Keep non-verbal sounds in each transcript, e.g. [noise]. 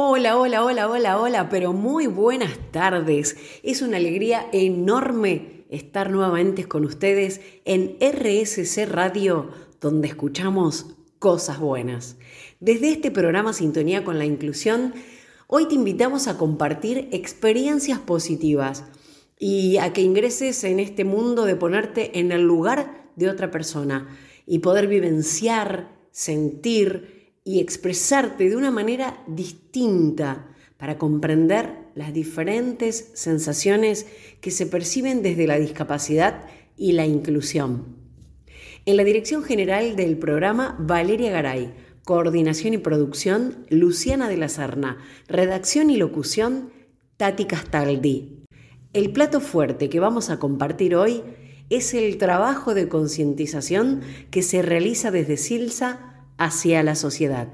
Hola, hola, hola, hola, hola, pero muy buenas tardes. Es una alegría enorme estar nuevamente con ustedes en RSC Radio, donde escuchamos cosas buenas. Desde este programa Sintonía con la Inclusión, hoy te invitamos a compartir experiencias positivas y a que ingreses en este mundo de ponerte en el lugar de otra persona y poder vivenciar, sentir, y expresarte de una manera distinta para comprender las diferentes sensaciones que se perciben desde la discapacidad y la inclusión. En la dirección general del programa, Valeria Garay. Coordinación y producción, Luciana de la Serna. Redacción y locución, Tati Castaldi. El plato fuerte que vamos a compartir hoy es el trabajo de concientización que se realiza desde Silsa hacia la sociedad.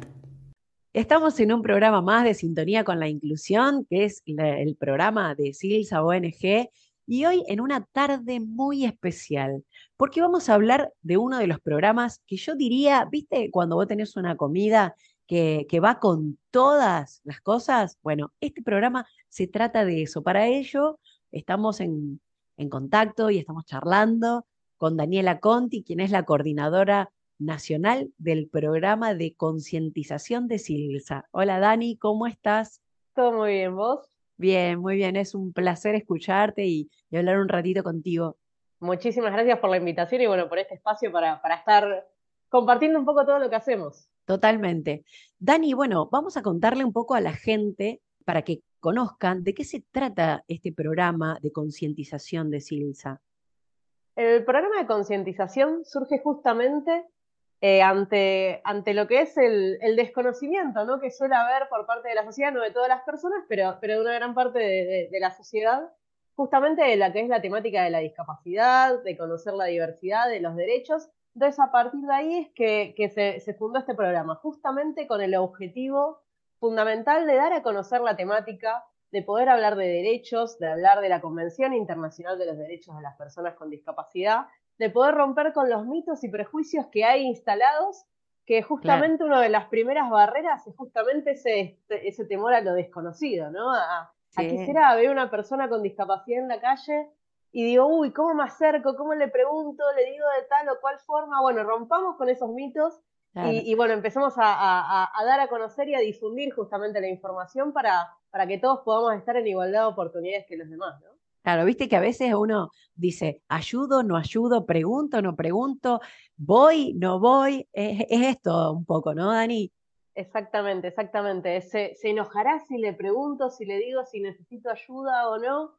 Estamos en un programa más de Sintonía con la Inclusión, que es el programa de Silsa ONG, y hoy en una tarde muy especial, porque vamos a hablar de uno de los programas que yo diría, viste, cuando vos tenés una comida que, va con todas las cosas, bueno, este programa se trata de eso. Para ello, estamos en contacto y estamos charlando con Daniela Conti, quien es la coordinadora nacional del programa de concientización de Silsa. Hola Dani, ¿cómo estás? Todo muy bien, ¿vos? Bien, muy bien, es un placer escucharte y, hablar un ratito contigo. Muchísimas gracias por la invitación y bueno, por este espacio para, para estar compartiendo un poco todo lo que hacemos. Totalmente. Dani, bueno, vamos a contarle un poco a la gente para que conozcan de qué se trata este programa de concientización de Silsa. El programa de concientización surge justamente eh, ante, ante lo que es el, desconocimiento ¿no? que suele haber por parte de la sociedad, no de todas las personas, pero, pero de una gran parte de, la sociedad, justamente de la que es la temática de la discapacidad, de conocer la diversidad, de los derechos. Entonces, a partir de ahí es que, se, se fundó este programa, justamente con el objetivo fundamental de dar a conocer la temática, de poder hablar de derechos, de hablar de la Convención Internacional de los Derechos de las Personas con Discapacidad de poder romper con los mitos y prejuicios que hay instalados, que justamente una de las primeras barreras es justamente ese, ese temor a lo desconocido, ¿no? A, quisiera ver una persona con discapacidad en la calle y digo, uy, ¿cómo me acerco? ¿Cómo le pregunto? ¿Le digo de tal o cual forma? Bueno, rompamos con esos mitos y, bueno, empezamos a, a, dar a conocer y a difundir justamente la información para, para que todos podamos estar en igualdad de oportunidades que los demás, ¿no? Claro, viste que a veces uno dice, ayudo, no ayudo, pregunto, no pregunto, voy, no voy. Es, esto un poco, ¿no, Dani? Exactamente, exactamente. Se, enojará si le pregunto, si le digo si necesito ayuda o no.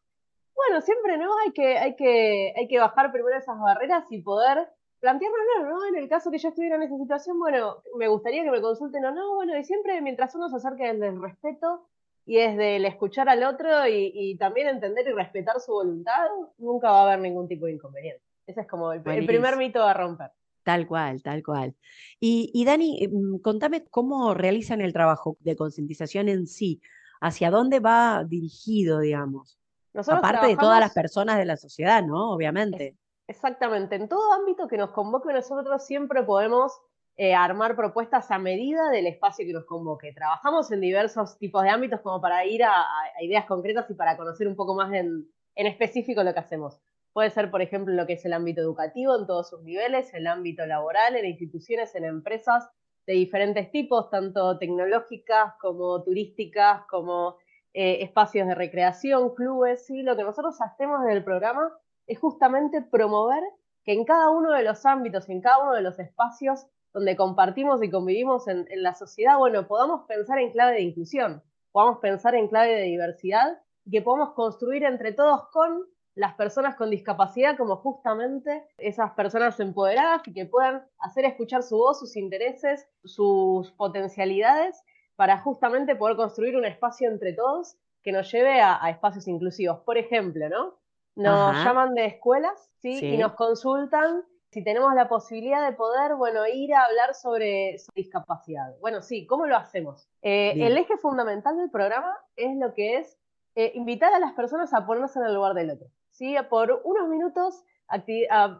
Bueno, siempre no, hay que, hay que, hay que bajar primero esas barreras y poder plantearlo, ¿no? En el caso que yo estuviera en esa situación, bueno, me gustaría que me consulten o no, bueno, y siempre mientras uno se acerque desde respeto, y es del escuchar al otro y, también entender y respetar su voluntad, nunca va a haber ningún tipo de inconveniente. Ese es como el, primer mito a romper. Tal cual, tal cual. Y, Dani, eh, mm, contame cómo realizan el trabajo de concientización en sí, hacia dónde va dirigido, digamos. Aparte de todas las personas de la sociedad, ¿no? Obviamente. exactamente. En todo ámbito que nos convoque nosotros siempre podemos eh, armar propuestas a medida del espacio que nos convoque. Trabajamos en diversos tipos de ámbitos como para ir a, ideas concretas y para conocer un poco más en, específico lo que hacemos. Puede ser, por ejemplo, lo que es el ámbito educativo en todos sus niveles, el ámbito laboral, en instituciones, en empresas de diferentes tipos, tanto tecnológicas como turísticas, como eh, espacios de recreación, clubes. ¿sí? Lo que nosotros hacemos en el programa es justamente promover que en cada uno de los ámbitos, en cada uno de los espacios, donde compartimos y convivimos en, la sociedad, bueno, podamos pensar en clave de inclusión, podamos pensar en clave de diversidad y que podamos construir entre todos con las personas con discapacidad como justamente esas personas empoderadas y que puedan hacer escuchar su voz, sus intereses, sus potencialidades para justamente poder construir un espacio entre todos que nos lleve a, espacios inclusivos. Por ejemplo, ¿no? Nos llaman de escuelas ¿sí? y nos consultan si tenemos la posibilidad de poder, bueno, ir a hablar sobre discapacidad. Bueno, sí, ¿cómo lo hacemos? Eh, el eje fundamental del programa es lo que es eh, invitar a las personas a ponerse en el lugar del otro. ¿sí? Por unos minutos,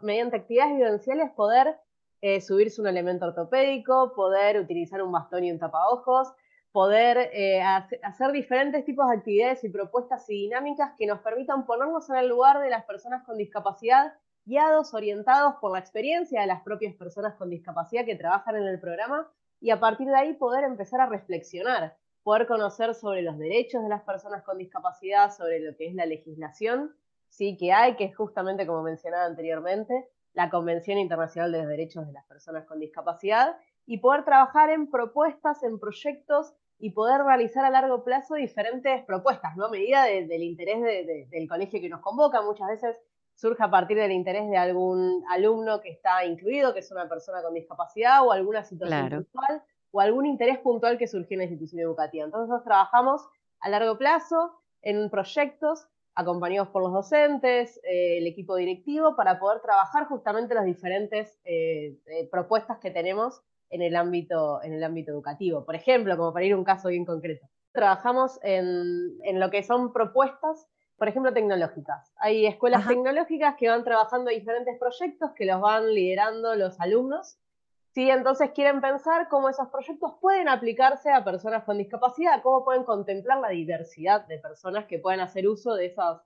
mediante actividades vivenciales, poder eh, subirse un elemento ortopédico, poder utilizar un bastón y un tapaojos, poder eh, hacer diferentes tipos de actividades y propuestas y dinámicas que nos permitan ponernos en el lugar de las personas con discapacidad, guiados, orientados por la experiencia de las propias personas con discapacidad que trabajan en el programa y a partir de ahí poder empezar a reflexionar, poder conocer sobre los derechos de las personas con discapacidad, sobre lo que es la legislación sí que hay, que es justamente como mencionaba anteriormente, la Convención Internacional de los Derechos de las Personas con Discapacidad y poder trabajar en propuestas, en proyectos y poder realizar a largo plazo diferentes propuestas, ¿no? A medida del interés del colegio que nos convoca, muchas veces surge a partir del interés de algún alumno que está incluido, que es una persona con discapacidad o alguna situación puntual o algún interés puntual que surgió en la institución educativa. Entonces nosotros trabajamos a largo plazo en proyectos acompañados por los docentes, eh, el equipo directivo, para poder trabajar justamente las diferentes eh, eh, propuestas que tenemos en el ámbito, en el ámbito educativo. Por ejemplo, como para ir a un caso bien concreto, trabajamos en, lo que son propuestas, por ejemplo, tecnológicas. Hay escuelas tecnológicas que van trabajando diferentes proyectos que los van liderando los alumnos. ¿sí? Entonces quieren pensar cómo esos proyectos pueden aplicarse a personas con discapacidad, cómo pueden contemplar la diversidad de personas que pueden hacer uso de esas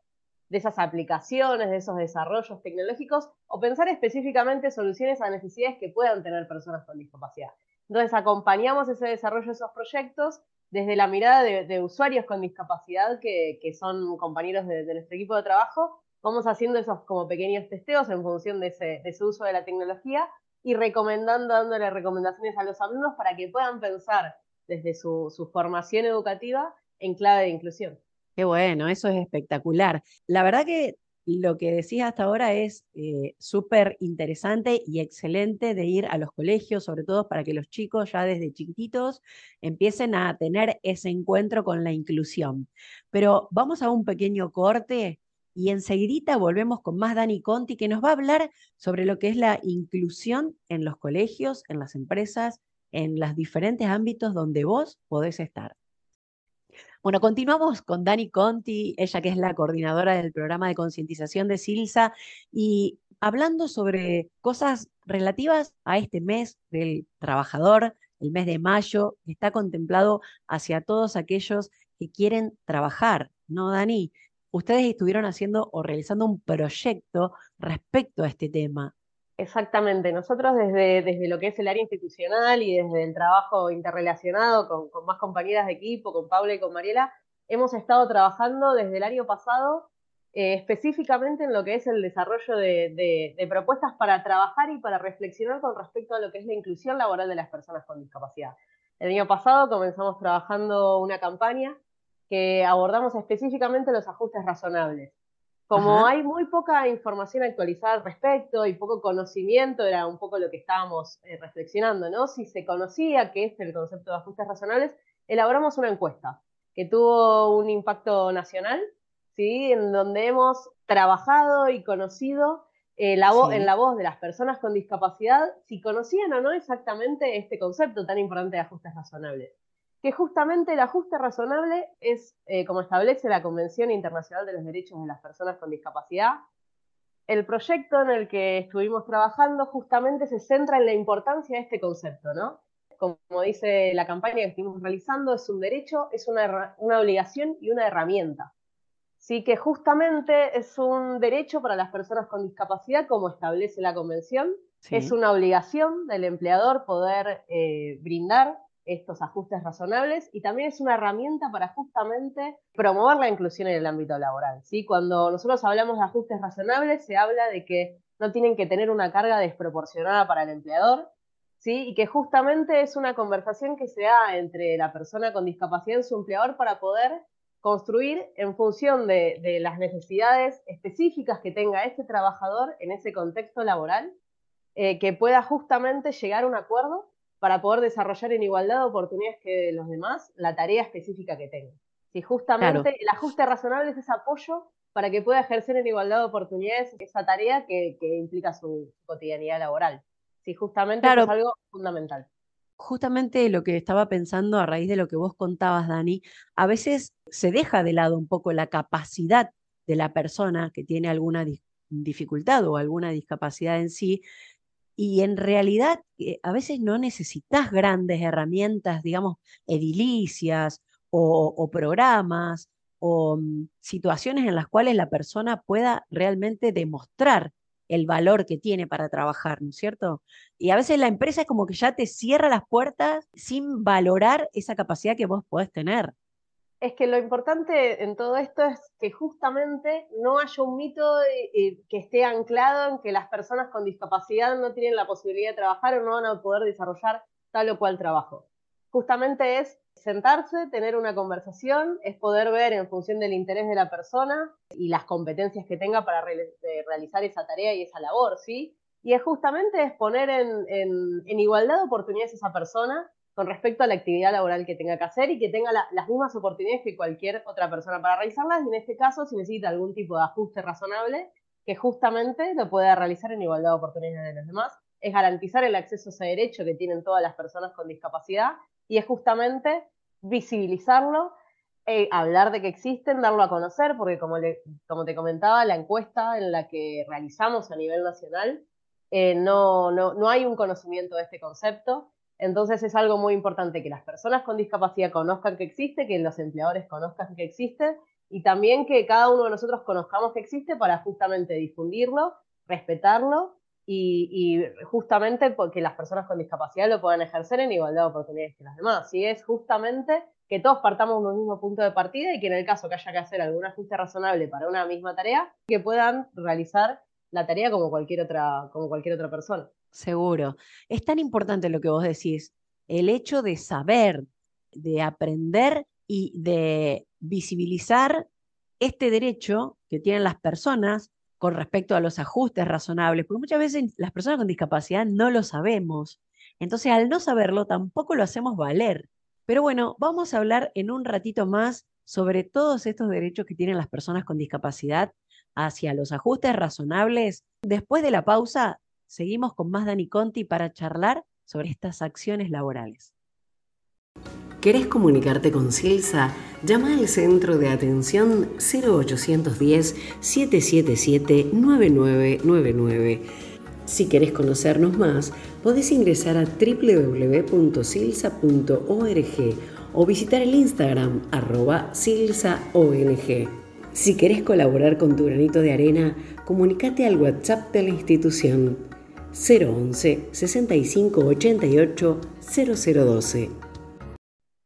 de esas aplicaciones, de esos desarrollos tecnológicos, o pensar específicamente soluciones a necesidades que puedan tener personas con discapacidad. Entonces, acompañamos ese desarrollo de esos proyectos desde la mirada de, usuarios con discapacidad que, son compañeros de, nuestro equipo de trabajo, vamos haciendo esos como pequeños testeos en función de ese, uso de la tecnología y recomendando, dándole recomendaciones a los alumnos para que puedan pensar desde su formación educativa en clave de inclusión. Qué bueno, eso es espectacular. La verdad que lo que decís hasta ahora es eh, súper interesante y excelente de ir a los colegios, sobre todo para que los chicos ya desde chiquititos empiecen a tener ese encuentro con la inclusión. Pero vamos a un pequeño corte y enseguida volvemos con más Dani Conti que nos va a hablar sobre lo que es la inclusión en los colegios, en las empresas, en los diferentes ámbitos donde vos podés estar. Bueno, continuamos con Dani Conti, ella que es la coordinadora del programa de concientización de Silsa, y hablando sobre cosas relativas a este mes del trabajador, el mes de mayo, que está contemplado hacia todos aquellos que quieren trabajar, ¿no, Dani? Ustedes estuvieron haciendo o realizando un proyecto respecto a este tema. Exactamente, nosotros desde, lo que es el área institucional y desde el trabajo interrelacionado con, más compañeras de equipo, con Paula y con Mariela, hemos estado trabajando desde el año pasado eh, específicamente en lo que es el desarrollo de, propuestas para trabajar y para reflexionar con respecto a lo que es la inclusión laboral de las personas con discapacidad. El año pasado comenzamos trabajando una campaña que abordamos específicamente los ajustes razonables. Como hay muy poca información actualizada al respecto y poco conocimiento, era un poco lo que estábamos eh, reflexionando, ¿no? Si se conocía qué es el concepto de ajustes razonables, elaboramos una encuesta que tuvo un impacto nacional, ¿sí? En donde hemos trabajado y conocido eh, la en la voz de las personas con discapacidad si conocían o no exactamente este concepto tan importante de ajustes razonables que justamente el ajuste razonable es, eh, como establece la Convención Internacional de los Derechos de las Personas con Discapacidad, el proyecto en el que estuvimos trabajando justamente se centra en la importancia de este concepto, ¿no? Como dice la campaña que estuvimos realizando, es un derecho, es una, obligación y una herramienta. Sí que justamente es un derecho para las personas con discapacidad, como establece la Convención, es una obligación del empleador poder eh, brindar estos ajustes razonables y también es una herramienta para justamente promover la inclusión en el ámbito laboral. ¿sí? Cuando nosotros hablamos de ajustes razonables, se habla de que no tienen que tener una carga desproporcionada para el empleador, ¿sí? y que justamente es una conversación que se da entre la persona con discapacidad y su empleador para poder construir en función de, las necesidades específicas que tenga ese trabajador en ese contexto laboral, eh, que pueda justamente llegar a un acuerdo para poder desarrollar en igualdad de oportunidades que los demás la tarea específica que tengan. Si justamente el ajuste razonable es ese apoyo para que pueda ejercer en igualdad de oportunidades esa tarea que, implica su, cotidianidad laboral. Si justamente es algo fundamental. Justamente lo que estaba pensando a raíz de lo que vos contabas, Dani, a veces se deja de lado un poco la capacidad de la persona que tiene alguna dificultad o alguna discapacidad en sí y en realidad eh, a veces no necesitas grandes herramientas, digamos, edilicias o, programas o mm, situaciones en las cuales la persona pueda realmente demostrar el valor que tiene para trabajar, ¿no es cierto? Y a veces la empresa es como que ya te cierra las puertas sin valorar esa capacidad que vos podés tener. Es que lo importante en todo esto es que justamente no haya un mito eh, eh, que esté anclado en que las personas con discapacidad no tienen la posibilidad de trabajar o no van a poder desarrollar tal o cual trabajo. Justamente es sentarse, tener una conversación, es poder ver en función del interés de la persona y las competencias que tenga para realizar esa tarea y esa labor, ¿sí? Y es justamente es poner en, en igualdad de oportunidades a esa persona con respecto a la actividad laboral que tenga que hacer y que tenga las mismas oportunidades que cualquier otra persona para realizarlas. Y en este caso, si necesita algún tipo de ajuste razonable, que justamente lo pueda realizar en igualdad de oportunidades de los demás, es garantizar el acceso a ese derecho que tienen todas las personas con discapacidad y es justamente visibilizarlo, eh, hablar de que existen, darlo a conocer, porque como, como te comentaba, la encuesta en la que realizamos a nivel nacional, eh, no, no, no hay un conocimiento de este concepto. Entonces es algo muy importante que las personas con discapacidad conozcan que existe, que los empleadores conozcan que existe y también que cada uno de nosotros conozcamos que existe para justamente difundirlo, respetarlo y, justamente porque las personas con discapacidad lo puedan ejercer en igualdad de oportunidades que las demás. Y es justamente que todos partamos de un mismo punto de partida y que en el caso que haya que hacer algún ajuste razonable para una misma tarea, que puedan realizar la tarea como cualquier otra, como cualquier otra persona. Seguro. Es tan importante lo que vos decís, el hecho de saber, de aprender y de visibilizar este derecho que tienen las personas con respecto a los ajustes razonables, porque muchas veces las personas con discapacidad no lo sabemos. Entonces, al no saberlo, tampoco lo hacemos valer. Pero bueno, vamos a hablar en un ratito más sobre todos estos derechos que tienen las personas con discapacidad hacia los ajustes razonables. Después de la pausa, Seguimos con más Dani Conti para charlar sobre estas acciones laborales. ¿Querés comunicarte con Silsa? Llama al centro de atención 0810-777-9999. Si querés conocernos más, podés ingresar a www.silsa.org o visitar el Instagram arroba silsaong. Si querés colaborar con tu granito de arena, comunícate al WhatsApp de la institución 011 65 88 0012.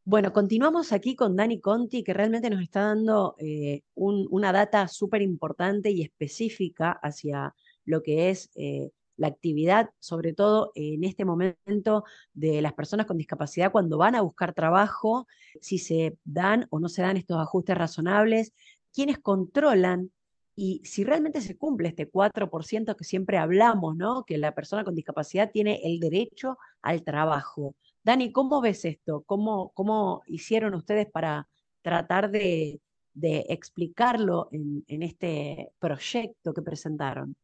Bueno, continuamos aquí con Dani Conti, que realmente nos está dando eh, una data súper importante y específica hacia lo que es eh, la actividad, sobre todo en este momento de las personas con discapacidad cuando van a buscar trabajo, si se dan o no se dan estos ajustes razonables, quienes controlan y si realmente se cumple este 4% que siempre hablamos, ¿no? Que la persona con discapacidad tiene el derecho al trabajo. Dani, ¿cómo ves esto? ¿Cómo, cómo hicieron ustedes para tratar de, explicarlo en, este proyecto que presentaron?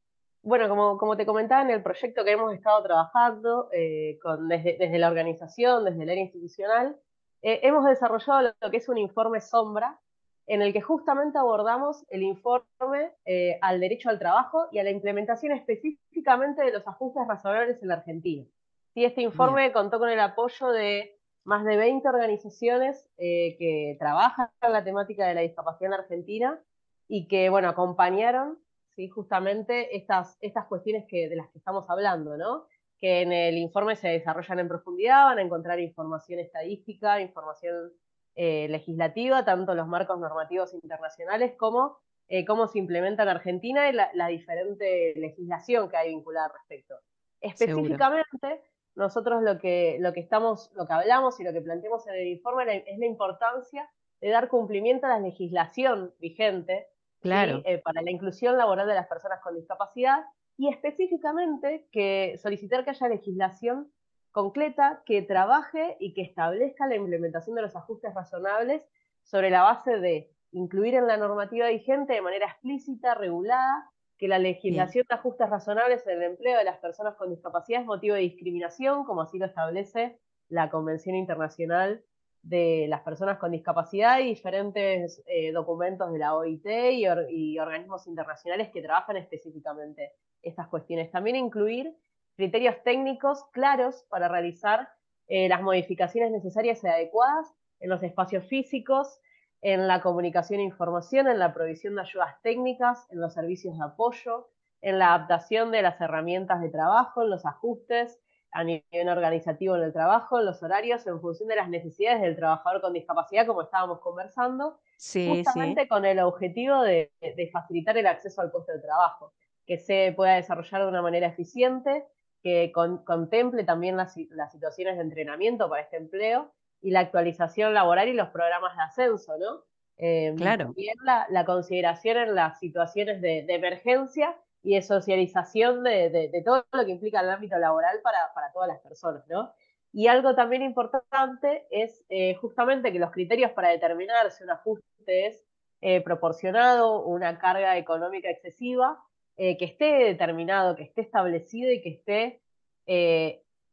Bueno, como, como, te comentaba en el proyecto que hemos estado trabajando eh, con, desde, la organización, desde el área institucional, eh, hemos desarrollado lo que es un informe sombra en el que justamente abordamos el informe eh, al derecho al trabajo y a la implementación específicamente de los ajustes razonables en la Argentina. Sí, este informe contó con el apoyo de más de 20 organizaciones eh, que trabajan en la temática de la discapacidad en Argentina y que, bueno, acompañaron ¿sí? justamente estas, estas cuestiones que, de las que estamos hablando, ¿no? que en el informe se desarrollan en profundidad, van a encontrar información estadística, información eh, legislativa, tanto los marcos normativos internacionales como eh, cómo se implementa en Argentina y la, diferente legislación que hay vinculada al respecto. Específicamente, nosotros lo que, lo que estamos, lo que hablamos y lo que planteamos en el informe es la importancia de dar cumplimiento a la legislación vigente eh, para la inclusión laboral de las personas con discapacidad y específicamente que solicitar que haya legislación concreta que trabaje y que establezca la implementación de los ajustes razonables sobre la base de incluir en la normativa vigente de manera explícita, regulada, que la legislación de ajustes razonables en el empleo de las personas con discapacidad es motivo de discriminación, como así lo establece la Convención Internacional de las Personas con Discapacidad y diferentes eh, documentos de la OIT y, y organismos internacionales que trabajan específicamente estas cuestiones. También incluir criterios técnicos claros para realizar eh, las modificaciones necesarias y adecuadas en los espacios físicos, en la comunicación e información, en la provisión de ayudas técnicas, en los servicios de apoyo, en la adaptación de las herramientas de trabajo, en los ajustes a nivel organizativo en el trabajo, en los horarios, en función de las necesidades del trabajador con discapacidad, como estábamos conversando, justamente con el objetivo de, facilitar el acceso al puesto de trabajo, que se pueda desarrollar de una manera eficiente, que contemple también las, situaciones de entrenamiento para este empleo y la actualización laboral y los programas de ascenso, ¿no? Eh, claro. También la, consideración en las situaciones de, emergencia y de socialización de, todo lo que implica el ámbito laboral para, todas las personas, ¿no? Y algo también importante es eh, justamente que los criterios para determinar si un ajuste es eh, proporcionado, una carga económica excesiva, que esté determinado, que esté establecido y que esté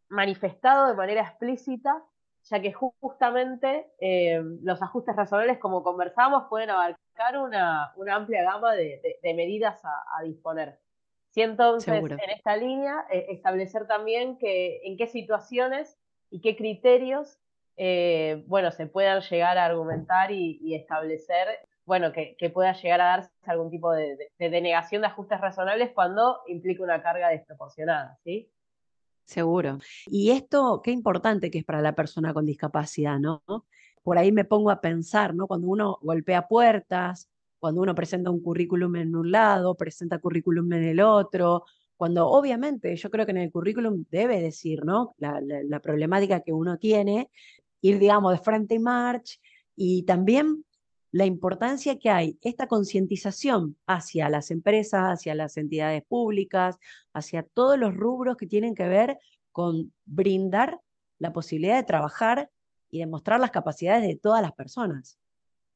manifestado de manera explícita ya que justamente eh, los ajustes razonables, como conversamos, pueden abarcar una, amplia gama de, medidas a, disponer. Si entonces en esta línea eh, establecer también que en qué situaciones y qué criterios eh, bueno, se puedan llegar a argumentar y, establecer, bueno, que, pueda llegar a darse algún tipo de, de, denegación de ajustes razonables cuando implica una carga desproporcionada, ¿sí? Seguro. Y esto, qué importante que es para la persona con discapacidad, ¿no? Por ahí me pongo a pensar, ¿no? Cuando uno golpea puertas, cuando uno presenta un currículum en un lado, presenta currículum en el otro, cuando obviamente yo creo que en el currículum debe decir, ¿no? La, la problemática que uno tiene, ir, digamos, de frente y march, y también la importancia que hay, esta concientización hacia las empresas, hacia las entidades públicas, hacia todos los rubros que tienen que ver con brindar la posibilidad de trabajar y demostrar las capacidades de todas las personas.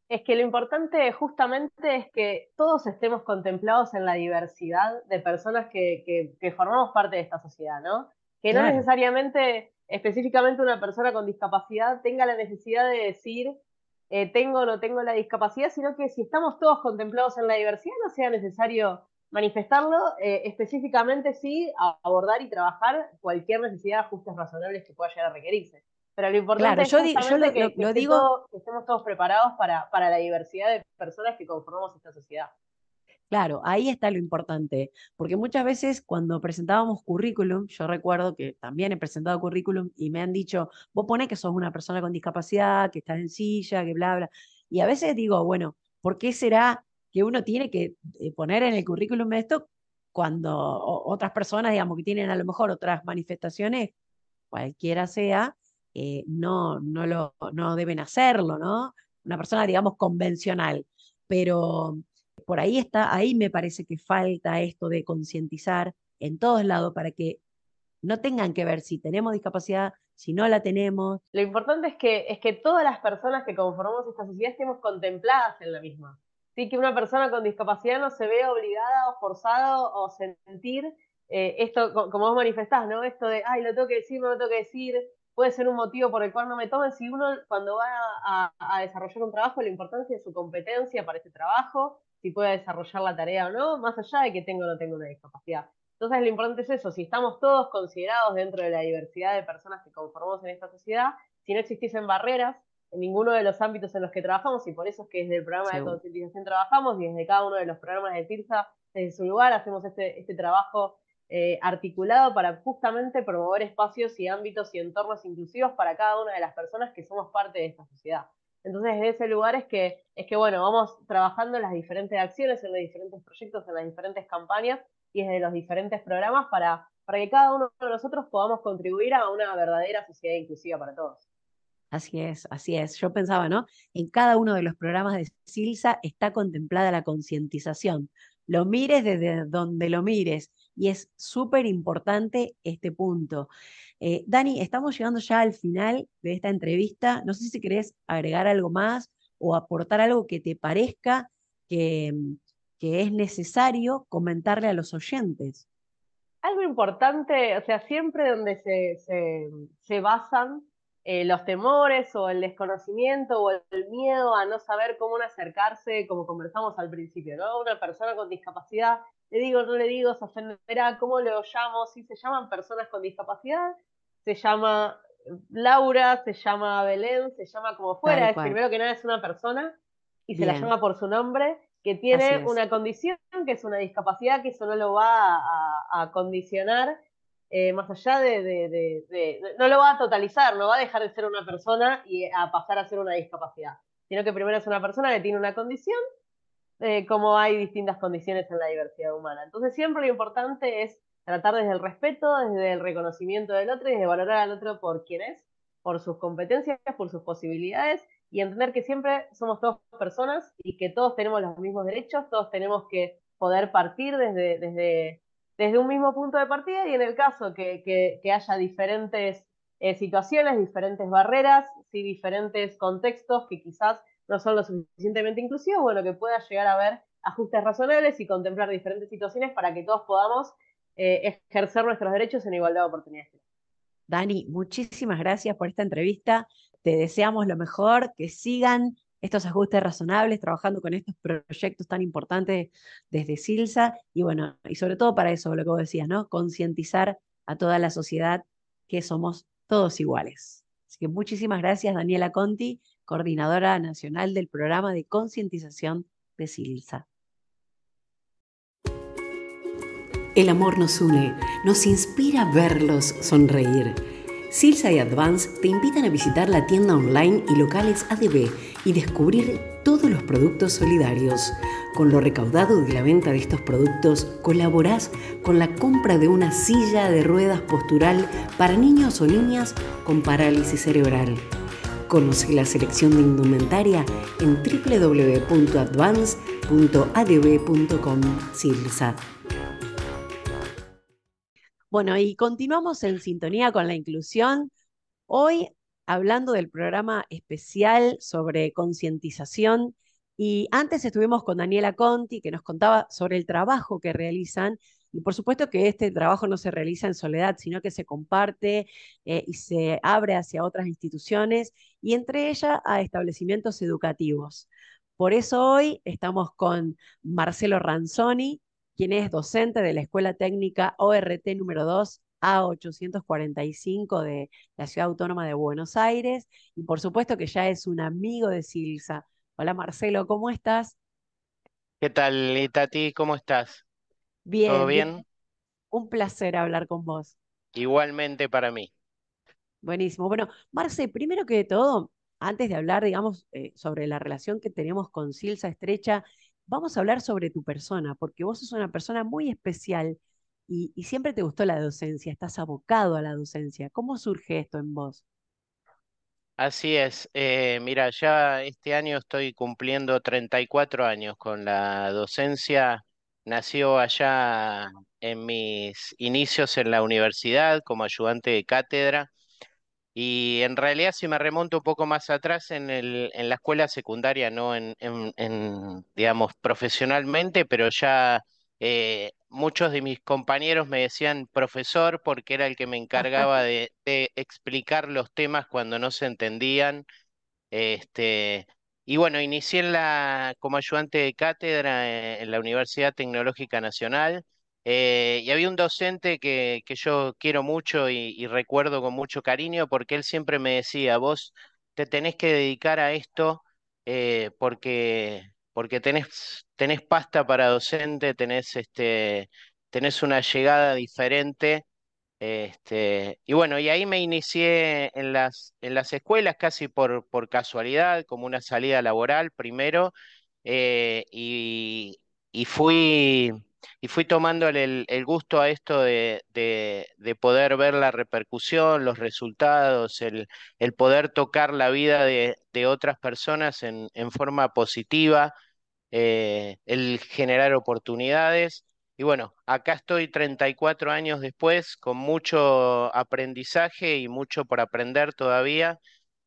Es que lo importante justamente es que todos estemos contemplados en la diversidad de personas que, formamos parte de esta sociedad, ¿no? Que no necesariamente, específicamente una persona con discapacidad tenga la necesidad de decir, eh, tengo o no tengo la discapacidad, sino que si estamos todos contemplados en la diversidad, no sea necesario manifestarlo, eh, específicamente sí abordar y trabajar cualquier necesidad de ajustes razonables que pueda llegar a requerirse. Pero lo importante es que, digo... que, estemos todos preparados para, para la diversidad de personas que conformamos esta sociedad. Claro, ahí está lo importante, porque muchas veces cuando presentábamos currículum, yo recuerdo que también he presentado currículum y me han dicho, vos pones que sos una persona con discapacidad, que estás en silla, que bla, bla. Y a veces digo, bueno, ¿por qué será que uno tiene que eh, poner en el currículum esto cuando otras personas, digamos, que tienen a lo mejor otras manifestaciones, cualquiera sea, eh, no, no, lo, no deben hacerlo, ¿no? Una persona, digamos, convencional. Pero por ahí está, ahí me parece que falta esto de concientizar en todos lados para que no tengan que ver si tenemos discapacidad, si no la tenemos. Lo importante es que, es que todas las personas que conformamos esta sociedad estemos contempladas en la misma. Sí, que una persona con discapacidad no se vea obligada o forzada o sentir eh, esto, como vos manifestás, ¿no? Esto de, ay, lo tengo que decir, no lo tengo que decir, puede ser un motivo por el cual no me tomen. Si uno cuando va a, a desarrollar un trabajo, la importancia de su competencia para ese trabajo, si puede desarrollar la tarea o no, más allá de que tenga o no tenga una discapacidad. Entonces lo importante es eso, si estamos todos considerados dentro de la diversidad de personas que conformamos en esta sociedad, si no existiesen barreras en ninguno de los ámbitos en los que trabajamos, y por eso es que desde el programa de concientización trabajamos, y desde cada uno de los programas de TIRSA, desde su lugar, hacemos este, este trabajo eh, articulado para justamente promover espacios y ámbitos y entornos inclusivos para cada una de las personas que somos parte de esta sociedad. Entonces, desde ese lugar es que, es que, bueno, vamos trabajando en las diferentes acciones, en los diferentes proyectos, en las diferentes campañas y desde los diferentes programas para, para que cada uno de nosotros podamos contribuir a una verdadera sociedad inclusiva para todos. Así es, así es. Yo pensaba, ¿no? En cada uno de los programas de Silsa está contemplada la concientización. Lo mires desde donde lo mires. Y es súper importante este punto. Eh, Dani, estamos llegando ya al final de esta entrevista. No sé si querés agregar algo más o aportar algo que te parezca que, que es necesario comentarle a los oyentes. Algo importante, o sea, siempre donde se, se, basan eh, los temores o el desconocimiento o el miedo a no saber cómo acercarse, como conversamos al principio, ¿no? Una persona con discapacidad, le digo, no le digo, se ofenderá, ¿cómo lo llamo? Si se llaman personas con discapacidad, se llama Laura, se llama Belén, se llama como fuera, es primero que nada es una persona y se la llama por su nombre, que tiene una condición, que es una discapacidad, que eso no lo va a condicionar eh, más allá de, No lo va a totalizar, no va a dejar de ser una persona y a pasar a ser una discapacidad, sino que primero es una persona que tiene una condición, eh, como hay distintas condiciones en la diversidad humana. Entonces siempre lo importante es tratar desde el respeto, desde el reconocimiento del otro y desde valorar al otro por quien es, por sus competencias, por sus posibilidades y entender que siempre somos todos personas y que todos tenemos los mismos derechos, todos tenemos que poder partir desde, desde desde un mismo punto de partida y en el caso que, haya diferentes eh, situaciones, diferentes barreras, sí, diferentes contextos que quizás no son lo suficientemente inclusivos, bueno, que pueda llegar a haber ajustes razonables y contemplar diferentes situaciones para que todos podamos eh, ejercer nuestros derechos en igualdad de oportunidades. Dani, muchísimas gracias por esta entrevista. Te deseamos lo mejor, que sigan estos ajustes razonables, trabajando con estos proyectos tan importantes desde Silsa y bueno, y sobre todo para eso, lo que vos decías, ¿no? Concientizar a toda la sociedad que somos todos iguales. Así que muchísimas gracias, Daniela Conti, coordinadora nacional del programa de concientización de Silsa. El amor nos une, nos inspira verlos sonreír. Silsa y Advance te invitan a visitar la tienda online y locales ADB y descubrir todos los productos solidarios. Con lo recaudado de la venta de estos productos, colaborás con la compra de una silla de ruedas postural para niños o niñas con parálisis cerebral. Conoce la selección de indumentaria en www.advance.adb.com Silsa. Bueno, y continuamos en sintonía con la inclusión. Hoy hablando del programa especial sobre concientización y antes estuvimos con Daniela Conti que nos contaba sobre el trabajo que realizan y por supuesto que este trabajo no se realiza en soledad, sino que se comparte eh, y se abre hacia otras instituciones y entre ellas a establecimientos educativos. Por eso hoy estamos con Marcelo Ranzoni, quien es docente de la Escuela Técnica ORT número 2 A845 de la Ciudad Autónoma de Buenos Aires y por supuesto que ya es un amigo de Silsa. Hola Marcelo, ¿cómo estás? ¿Qué tal, Itati? ¿Cómo estás? Bien. ¿Todo bien? Un placer hablar con vos. Igualmente para mí. Buenísimo. Bueno, Marce, primero que todo, antes de hablar, digamos, eh, sobre la relación que tenemos con Silsa estrecha vamos a hablar sobre tu persona, porque vos sos una persona muy especial y, siempre te gustó la docencia, estás abocado a la docencia. ¿Cómo surge esto en vos? Así es, eh, mira, ya este año estoy cumpliendo 34 años con la docencia. Nació allá en mis inicios en la universidad como ayudante de cátedra y en realidad, si me remonto un poco más atrás en, el, en la escuela secundaria, no en, en, digamos, profesionalmente, pero ya eh, muchos de mis compañeros me decían profesor porque era el que me [laughs] encargaba de, explicar los temas cuando no se entendían. Este, y bueno, inicié la, como ayudante de cátedra en la Universidad Tecnológica Nacional. Eh, y había un docente que, que yo quiero mucho y, recuerdo con mucho cariño porque él siempre me decía, vos te tenés que dedicar a esto eh, porque, porque tenés, tenés pasta para docente, tenés, este, tenés una llegada diferente. Este, y bueno, y ahí me inicié en las, en las escuelas casi por, por casualidad, como una salida laboral primero, eh, y, y fui y fui tomándole el, gusto a esto de, poder ver la repercusión, los resultados, el, poder tocar la vida de, otras personas en, forma positiva, eh, el generar oportunidades. Y bueno, acá estoy 34 años después con mucho aprendizaje y mucho por aprender todavía,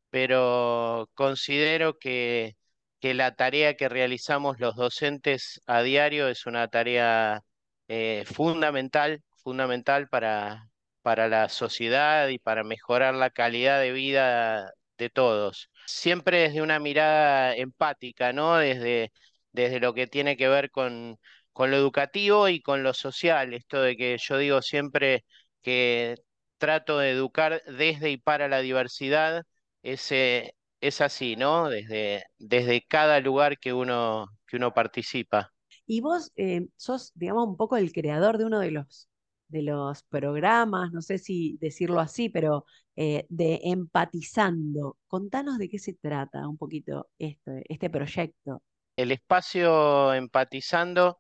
pero considero que que la tarea que realizamos los docentes a diario es una tarea eh, fundamental, fundamental para, para la sociedad y para mejorar la calidad de vida de todos. Siempre desde una mirada empática, ¿no? Desde, desde lo que tiene que ver con, con lo educativo y con lo social. Esto de que yo digo siempre que trato de educar desde y para la diversidad, ese, es así, ¿no? Desde, desde cada lugar que uno, que uno participa. Y vos eh, sos, digamos, un poco el creador de uno de los, de los programas, no sé si decirlo así, pero eh, de Empatizando. Contanos de qué se trata un poquito este, este proyecto. El espacio Empatizando,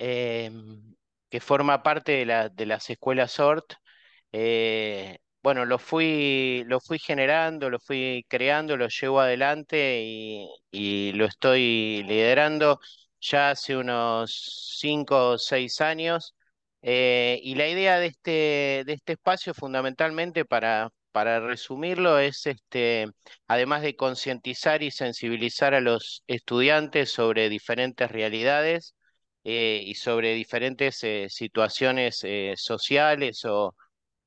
em, que forma parte de, la, de las escuelas SORT, eh, bueno, lo fui, lo fui generando, lo fui creando, lo llevo adelante y, lo estoy liderando ya hace unos cinco o seis años. Eh, y la idea de este, de este espacio, fundamentalmente, para, para resumirlo, es este, además de concientizar y sensibilizar a los estudiantes sobre diferentes realidades eh, y sobre diferentes eh, situaciones sociales o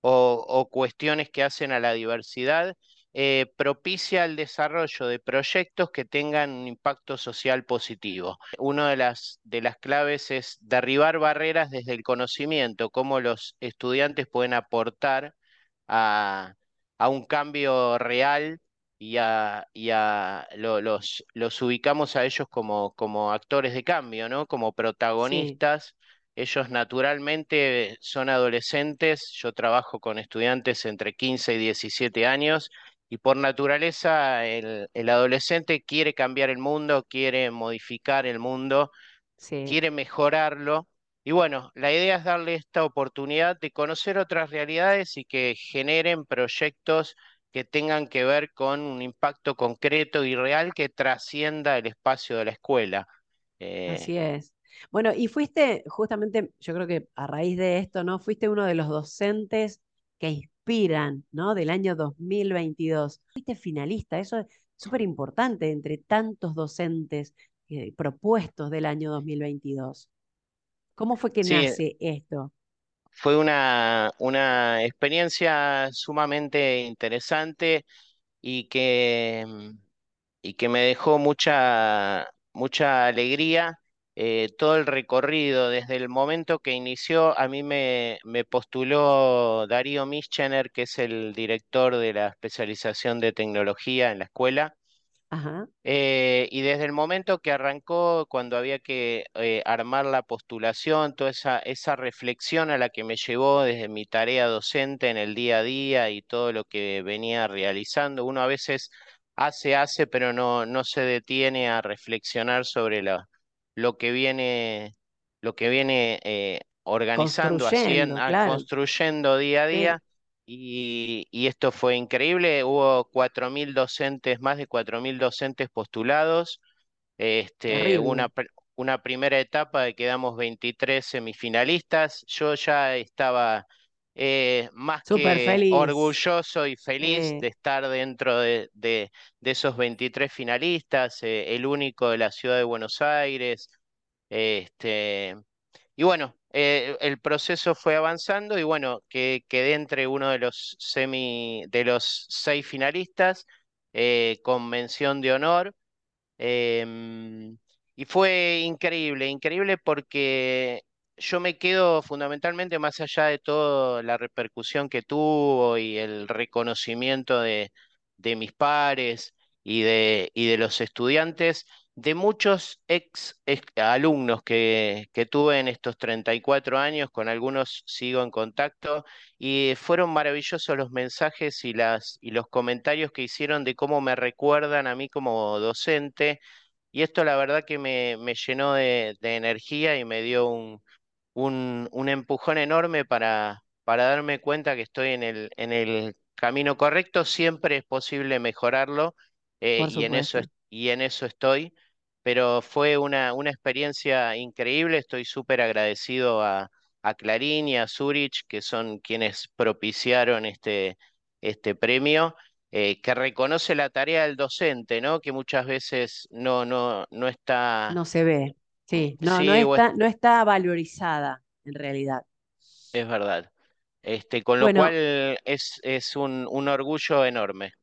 o, cuestiones que hacen a la diversidad, eh, propicia el desarrollo de proyectos que tengan un impacto social positivo. Una de las, de las claves es derribar barreras desde el conocimiento, cómo los estudiantes pueden aportar a, a un cambio real y a, los, los ubicamos a ellos como, como actores de cambio, ¿no? Como protagonistas. Ellos naturalmente son adolescentes, yo trabajo con estudiantes entre 15 y 17 años y por naturaleza el, adolescente quiere cambiar el mundo, quiere modificar el mundo, quiere mejorarlo. Y bueno, la idea es darle esta oportunidad de conocer otras realidades y que generen proyectos que tengan que ver con un impacto concreto y real que trascienda el espacio de la escuela. Así eh, es. Bueno, y fuiste justamente, yo creo que a raíz de esto, ¿no? Fuiste uno de los docentes que inspiran, ¿no? Del año 2022. Fuiste finalista, eso es súper importante entre tantos docentes eh, propuestos del año 2022. ¿Cómo fue que nace esto? Fue una, una experiencia sumamente interesante y que, y que me dejó mucha, mucha alegría eh, todo el recorrido, desde el momento que inició, a mí me, postuló Darío Mischener, que es el director de la especialización de tecnología en la escuela. Eh, y desde el momento que arrancó, cuando había que eh, armar la postulación, toda esa, esa reflexión a la que me llevó desde mi tarea docente en el día a día y todo lo que venía realizando, uno a veces hace, hace, pero no, no se detiene a reflexionar sobre la, lo que viene, lo que viene eh, organizando, haciendo, ah, construyendo día a día. Y, esto fue increíble. Hubo 4.000 docentes, más de 4.000 docentes postulados. Este, una, una primera etapa de quedamos 23 semifinalistas. Yo ya estaba eh, más que orgulloso y feliz de estar dentro de, de, esos 23 finalistas, eh, el único de la ciudad de Buenos Aires. Este, y bueno, eh, el proceso fue avanzando y bueno, que quedé entre uno de los semi, de los seis finalistas con mención de honor. Em, y fue increíble, increíble porque yo me quedo fundamentalmente más allá de toda la repercusión que tuvo y el reconocimiento de, mis pares y de, y de los estudiantes, de muchos ex, alumnos que, que, tuve en estos 34 años, con algunos sigo en contacto, y fueron maravillosos los mensajes y, las, y los comentarios que hicieron de cómo me recuerdan a mí como docente, y esto la verdad que me, me llenó de energía y me dio un, un, un empujón enorme para, para darme cuenta que estoy en el, en el camino correcto. Siempre es posible mejorarlo eh, y, en eso, y en eso estoy. Pero fue una, una experiencia increíble. Estoy súper agradecido a, a Clarín y a Zurich, que son quienes propiciaron este, este premio. Eh, que reconoce la tarea del docente, ¿no? Que muchas veces no, no, no está. No se ve. Sí, no, no, está, no está valorizada en realidad. Es verdad. Este, con lo cual es, es un, un orgullo enorme.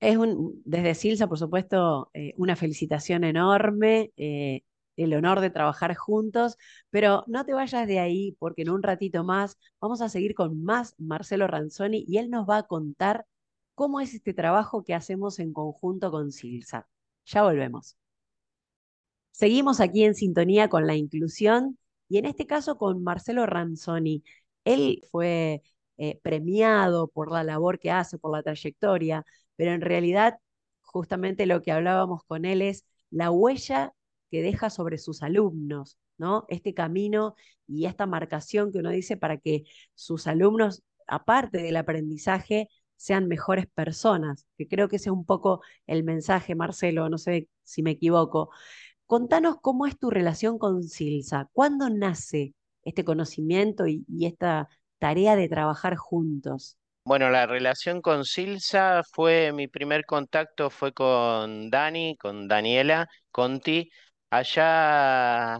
Es un, desde Silsa, por supuesto, eh, una felicitación enorme, eh, el honor de trabajar juntos, pero no te vayas de ahí porque en un ratito más vamos a seguir con más Marcelo Ranzoni y él nos va a contar cómo es este trabajo que hacemos en conjunto con Silsa. Ya volvemos. Seguimos aquí en sintonía con la inclusión y en este caso con Marcelo Ranzoni. Él fue eh, premiado por la labor que hace, por la trayectoria, pero en realidad justamente lo que hablábamos con él es la huella que deja sobre sus alumnos, ¿no? Este camino y esta marcación que uno dice para que sus alumnos, aparte del aprendizaje, sean mejores personas, que creo que ese es un poco el mensaje, Marcelo, no sé si me equivoco. Contanos cómo es tu relación con Silsa, cuándo nace este conocimiento y, esta tarea de trabajar juntos. Bueno, la relación con Silsa fue, mi primer contacto fue con Dani, con Daniela Conti, allá,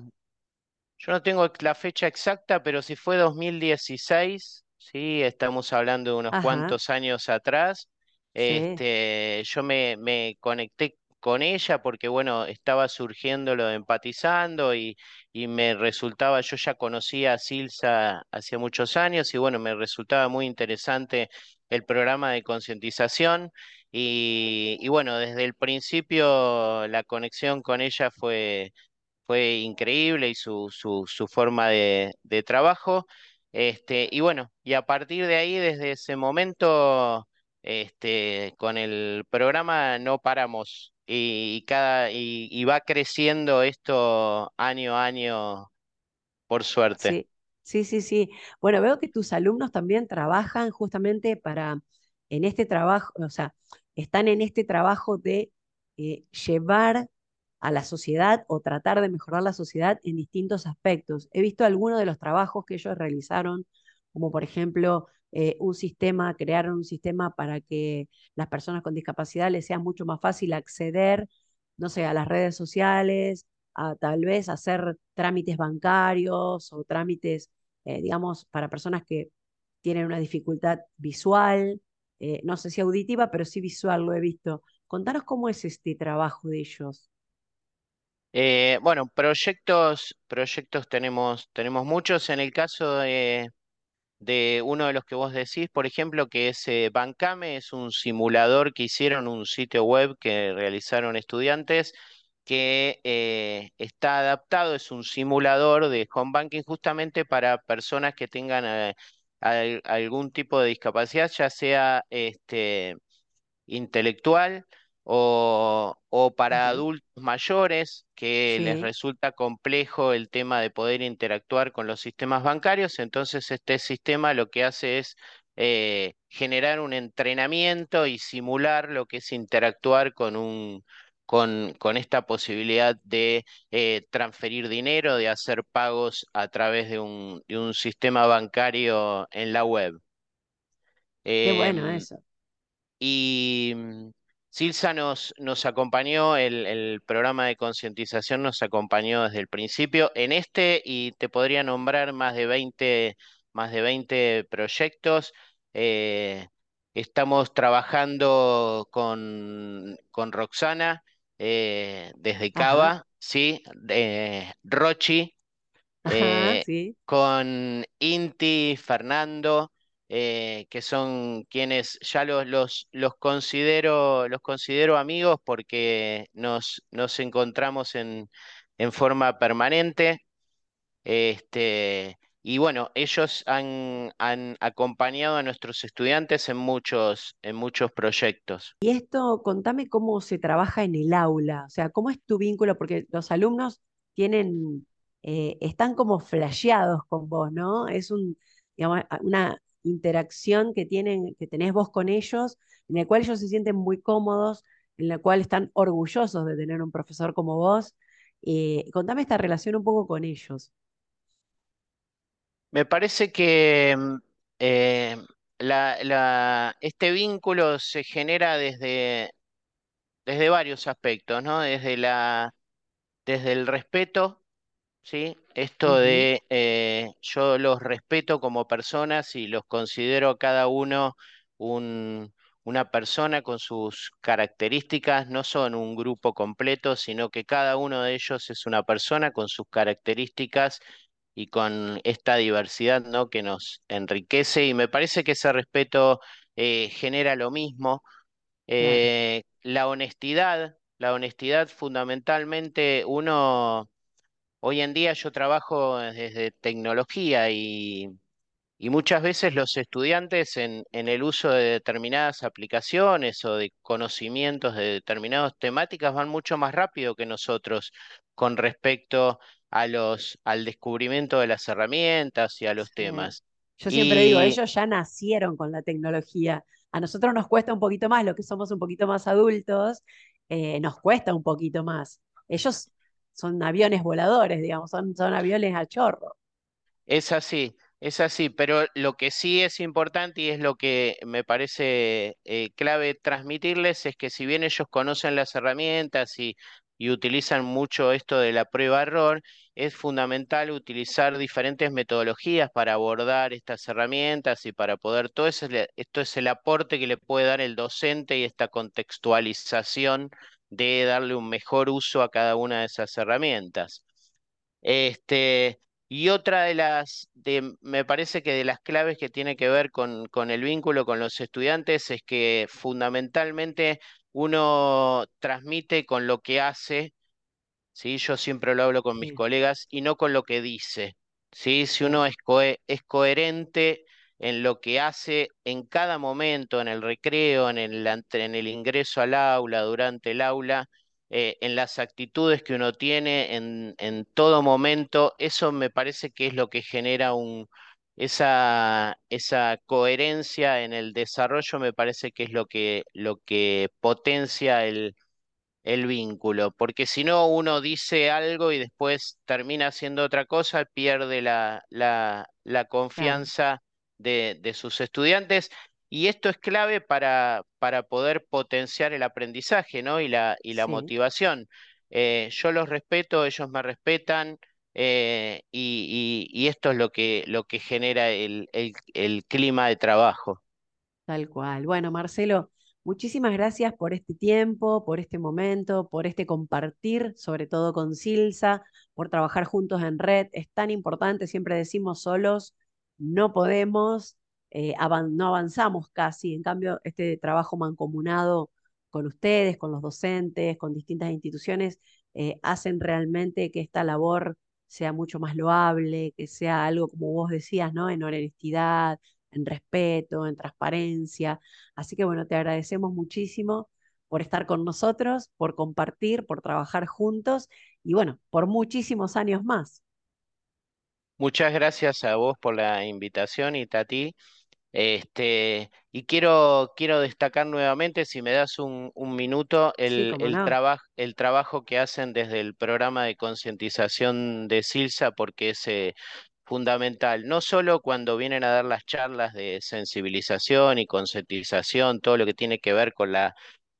yo no tengo la fecha exacta, pero si fue 2016, sí, estamos hablando de unos cuantos años atrás, este, yo me, me conecté con ella porque, bueno, estaba surgiendo lo de empatizando y, y me resultaba, yo ya conocía a Silsa hacía muchos años y, bueno, me resultaba muy interesante el programa de concientización y, bueno, desde el principio la conexión con ella fue, fue increíble y su, su, su forma de, de trabajo. Este, y bueno, y a partir de ahí, desde ese momento, este, con el programa no paramos y, cada, y, va creciendo esto año a año, por suerte. Sí, sí, sí. Bueno, veo que tus alumnos también trabajan justamente para, en este trabajo, o sea, están en este trabajo de eh, llevar a la sociedad o tratar de mejorar la sociedad en distintos aspectos. He visto algunos de los trabajos que ellos realizaron, como por ejemplo eh, un sistema, crearon un sistema para que las personas con discapacidad les sea mucho más fácil acceder, no sé, a las redes sociales, a tal vez hacer trámites bancarios o trámites, eh, digamos, para personas que tienen una dificultad visual, eh, no sé si auditiva, pero sí visual, lo he visto. Contanos cómo es este trabajo de ellos. bueno, proyectos, proyectos tenemos, tenemos muchos. En el caso de, de uno de los que vos decís, por ejemplo, que es eh, Bancame, es un simulador que hicieron, un sitio web que realizaron estudiantes que eh, está adaptado, es un simulador de home banking justamente para personas que tengan eh, algún tipo de discapacidad, ya sea este, intelectual o, o para adultos mayores que les resulta complejo el tema de poder interactuar con los sistemas bancarios, entonces este sistema lo que hace es eh, generar un entrenamiento y simular lo que es interactuar con un con, con esta posibilidad de eh, transferir dinero, de hacer pagos a través de un, de un sistema bancario en la web. Qué bueno em, eso. Y Silsa nos, nos acompañó, el, programa de concientización nos acompañó desde el principio en este y te podría nombrar más de 20, más de 20 proyectos. Eh, estamos trabajando con, con Roxana eh, desde Cava, ¿sí? Rochi, eh, con Inti, Fernando. Eh, que son quienes ya los, los, los, considero, los considero amigos porque nos, nos encontramos en, en forma permanente. Este, y bueno, ellos han, han, acompañado a nuestros estudiantes en muchos, en muchos proyectos. Y esto, contame cómo se trabaja en el aula, o sea, cómo es tu vínculo, porque los alumnos tienen, eh, están como flasheados con vos, ¿no? Es un, digamos, una interacción que, tienen, que tenés vos con ellos, en el cual ellos se sienten muy cómodos, en la cual están orgullosos de tener un profesor como vos. Eh, contame esta relación un poco con ellos. Me parece que mm, eh, este vínculo se genera desde, desde varios aspectos, ¿no? Desde, la, desde el respeto ¿sí? Esto de eh, yo los respeto como personas y los considero cada uno una persona con sus características, no son un grupo completo, sino que cada uno de ellos es una persona con sus características y con esta diversidad, ¿no? que nos enriquece y me parece que ese respeto eh, genera lo mismo. Eh, la honestidad, la honestidad fundamentalmente uno Hoy en día yo trabajo desde tecnología y, muchas veces los estudiantes en, el uso de determinadas aplicaciones o de conocimientos de determinadas temáticas van mucho más rápido que nosotros con respecto a los, al descubrimiento de las herramientas y a los temas. Yo siempre digo, ellos ya nacieron con la tecnología. A nosotros nos cuesta un poquito más, lo que somos un poquito más adultos, eh, nos cuesta un poquito más. Ellos son aviones voladores, digamos, son, son aviones a chorro. Es así, es así, pero lo que sí es importante y es lo que me parece eh, clave transmitirles es que si bien ellos conocen las herramientas y, y utilizan mucho esto de la prueba-error, es fundamental utilizar diferentes metodologías para abordar estas herramientas y para poder, todo eso, esto es el aporte que le puede dar el docente y esta contextualización de darle un mejor uso a cada una de esas herramientas. Este, y otra de las, de, me parece que de las claves que tiene que ver con, con el vínculo con los estudiantes es que fundamentalmente uno transmite con lo que hace, ¿sí? yo siempre lo hablo con mis colegas, y no con lo que dice. ¿sí? Si uno es, es coherente en lo que hace en cada momento, en el recreo, en el, en el ingreso al aula, durante el aula, eh, en las actitudes que uno tiene en, en, todo momento, eso me parece que es lo que genera un, esa, esa coherencia en el desarrollo, me parece que es lo que, lo que potencia el, el vínculo, porque si no uno dice algo y después termina haciendo otra cosa, pierde la, la, la confianza de, sus estudiantes. Y esto es clave para, para poder potenciar el aprendizaje ¿no? y la, y la motivación. Eh, yo los respeto, ellos me respetan, eh, y, esto es lo que, lo que genera el, el, clima de trabajo. Tal cual. Bueno, Marcelo, muchísimas gracias por este tiempo, por este momento, por este compartir, sobre todo con Silsa, por trabajar juntos en red. Es tan importante, siempre decimos solos, no podemos, eh, no avanzamos casi. En cambio, este trabajo mancomunado con ustedes, con los docentes, con distintas instituciones, eh, hacen realmente que esta labor sea mucho más loable, que sea algo, como vos decías, ¿no? En honestidad, en respeto, en transparencia. Así que bueno, te agradecemos muchísimo por estar con nosotros, por compartir, por trabajar juntos y bueno, por muchísimos años más. Muchas gracias a vos por la invitación y Tati. Este, y quiero, quiero destacar nuevamente, si me das un, minuto, el, el trabajo que hacen desde el programa de concientización de Silsa, porque es eh, fundamental, no solo cuando vienen a dar las charlas de sensibilización y concientización, todo lo que tiene que ver con la,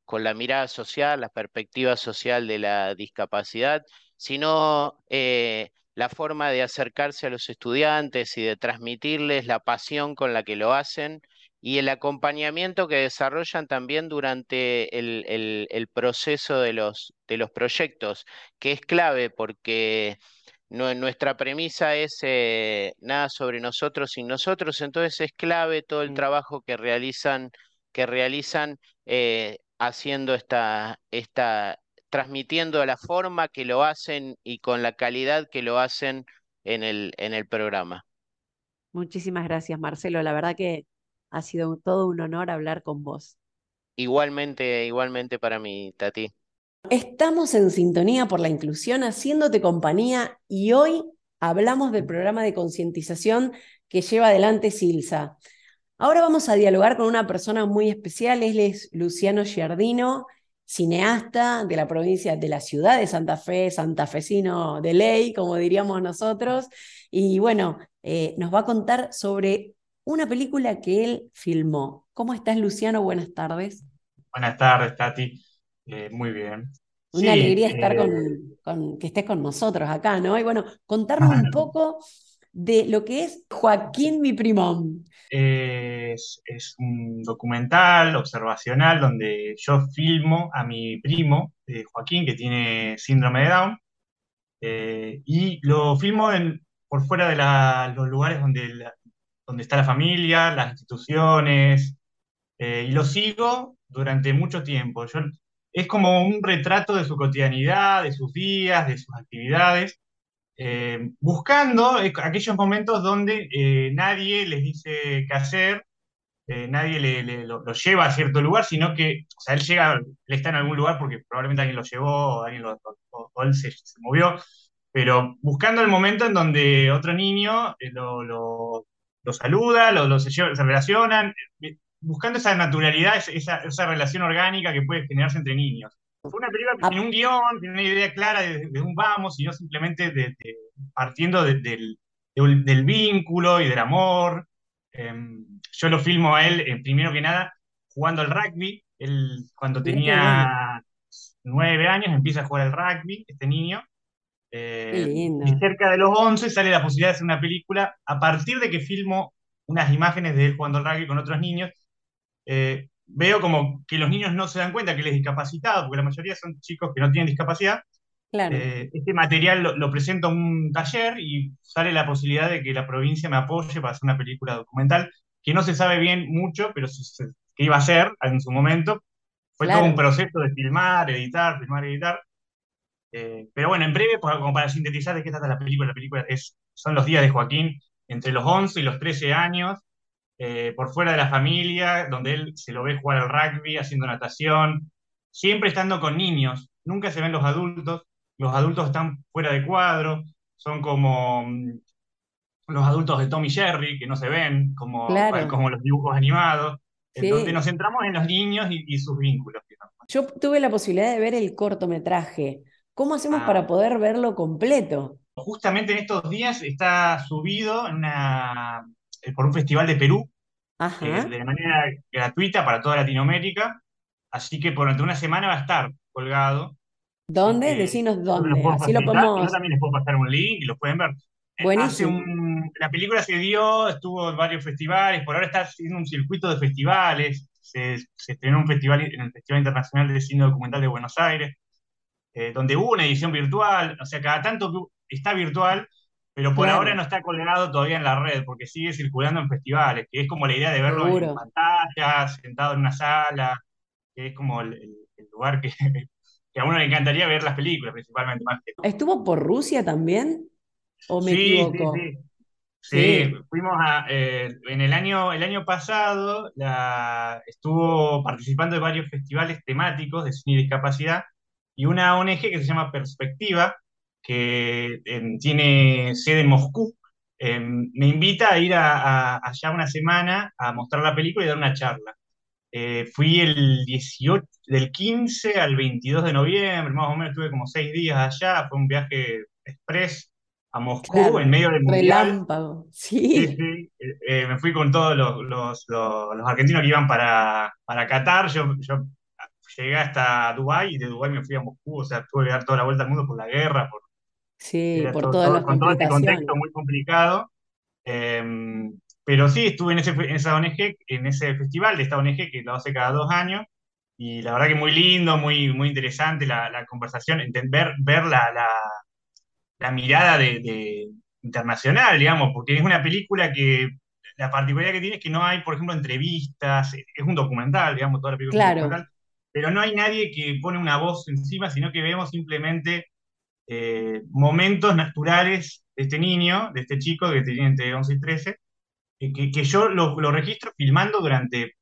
con la mirada social, la perspectiva social de la discapacidad, sino eh, la forma de acercarse a los estudiantes y de transmitirles la pasión con la que lo hacen y el acompañamiento que desarrollan también durante el, proceso de los, de los proyectos, que es clave porque nuestra premisa es eh, nada sobre nosotros sin nosotros, entonces es clave todo el mm. trabajo que realizan, que realizan eh, haciendo esta, esta, transmitiendo la forma que lo hacen y con la calidad que lo hacen en el, en el programa. Muchísimas gracias, Marcelo. La verdad que ha sido todo un honor hablar con vos. Igualmente, igualmente para mí, Tati. Estamos en sintonía por la inclusión, haciéndote compañía y hoy hablamos del programa de concientización que lleva adelante Silsa. Ahora vamos a dialogar con una persona muy especial, él es Luciano Giardino, cineasta de la provincia, de la ciudad de Santa Fe, santafesino de ley, como diríamos nosotros, y bueno, eh, nos va a contar sobre una película que él filmó. ¿Cómo estás, Luciano? Buenas tardes. Buenas tardes, Tati. Eh, muy bien. Una alegría estar con, que estés con nosotros acá, ¿no? Y bueno, contarnos un poco de lo que es Joaquín mi primón. Es, es, un documental observacional donde yo filmo a mi primo, eh, Joaquín, que tiene síndrome de Down, eh, y lo filmo en, por fuera de los lugares donde, donde está la familia, las instituciones, eh, y lo sigo durante mucho tiempo. Es como un retrato de su cotidianidad, de sus días, de sus actividades, eh, buscando aquellos momentos donde eh, nadie les dice qué hacer, eh, nadie le, lo, lleva a cierto lugar, sino que, él llega, él está en algún lugar porque probablemente alguien lo llevó, o, alguien lo, o, él se, movió, pero buscando el momento en donde otro niño lo, saluda, lo, se, relacionan, buscando esa naturalidad, esa relación orgánica que puede generarse entre niños. Fue una película que tiene un guion, tiene una idea clara de, un vamos, y no simplemente de, partiendo del, del, vínculo y del amor. Em, yo lo filmo a él, eh, primero que nada, jugando al rugby. Él, cuando tenía nueve años, empieza a jugar al rugby, este niño. Eh, y cerca de los once sale la posibilidad de hacer una película a partir de que filmo unas imágenes de él jugando al rugby con otros niños. Eh, veo como que los niños no se dan cuenta que él es discapacitado, porque la mayoría son chicos que no tienen discapacidad. Eh, este material lo, presento en un taller y sale la posibilidad de que la provincia me apoye para hacer una película documental, que no se sabe bien mucho, pero que iba a ser en su momento. Fue todo un proceso de filmar, editar, filmar, editar. Eh, pero bueno, en breve, como para sintetizar de qué trata la película, la película es, son los días de Joaquín entre los 11 y los 13 años, eh, por fuera de la familia, donde él se lo ve jugar al rugby, haciendo natación, siempre estando con niños, nunca se ven los adultos, los adultos están fuera de cuadro, son como mm, los adultos de Tommy Jerry, que no se ven, como, como los dibujos animados, donde nos centramos en los niños y, sus vínculos. Yo tuve la posibilidad de ver el cortometraje. ¿Cómo hacemos ah. para poder verlo completo? Justamente en estos días está subido en una eh, por un festival de Perú, eh, de manera gratuita para toda Latinoamérica. Así que durante una semana va a estar colgado. ¿Dónde? Decinos dónde. Así lo podemos. Yo también les puedo pasar un link y lo pueden ver. Eh, Buenísimo. la película se dio, estuvo en varios festivales, por ahora está haciendo un circuito de festivales. Se, estrenó un festival en el Festival Internacional de Cine Documental de Buenos Aires, donde hubo una edición virtual, o sea, cada tanto está virtual, pero por ahora no está colgado todavía en la red, porque sigue circulando en festivales, que es como la idea de verlo en pantalla, sentado en una sala, que es como el, lugar [laughs] que, a uno le encantaría ver las películas, principalmente más que ¿Estuvo por Rusia también? ¿O me equivoco? Sí, sí. Sí, fuimos a, eh, en el año, el año pasado la, estuvo participando de varios festivales temáticos de cine y discapacidad y una ONG que se llama Perspectiva, que em, tiene sede en Moscú, em, me invita a ir a, allá una semana a mostrar la película y dar una charla. Eh, fui el 18, del 15 al 22 de noviembre, más o menos estuve como seis días allá, fue un viaje express a Moscú en medio del mundial. Relámpago, sí. sí, eh, eh, me fui con todos los, los, los, argentinos que iban para, para Qatar, yo, yo llegué hasta Dubái y de Dubái me fui a Moscú, o sea, tuve que dar toda la vuelta al mundo por la guerra, por, Sí, por todas las con todo este contexto muy complicado. Em, pero sí, estuve en, ese, en esa ONG, en ese festival de esta ONG que lo hace cada dos años, y la verdad que muy lindo, muy, muy interesante la, la conversación, ver, ver la, la, la mirada de, internacional, digamos, porque es una película que la particularidad que tiene es que no hay, por ejemplo, entrevistas, es un documental, digamos, toda la película es un documental, pero no hay nadie que pone una voz encima, sino que vemos simplemente eh, momentos naturales de este niño, de este chico que tiene entre 11 y 13, que, que, yo lo, lo, registro filmando durante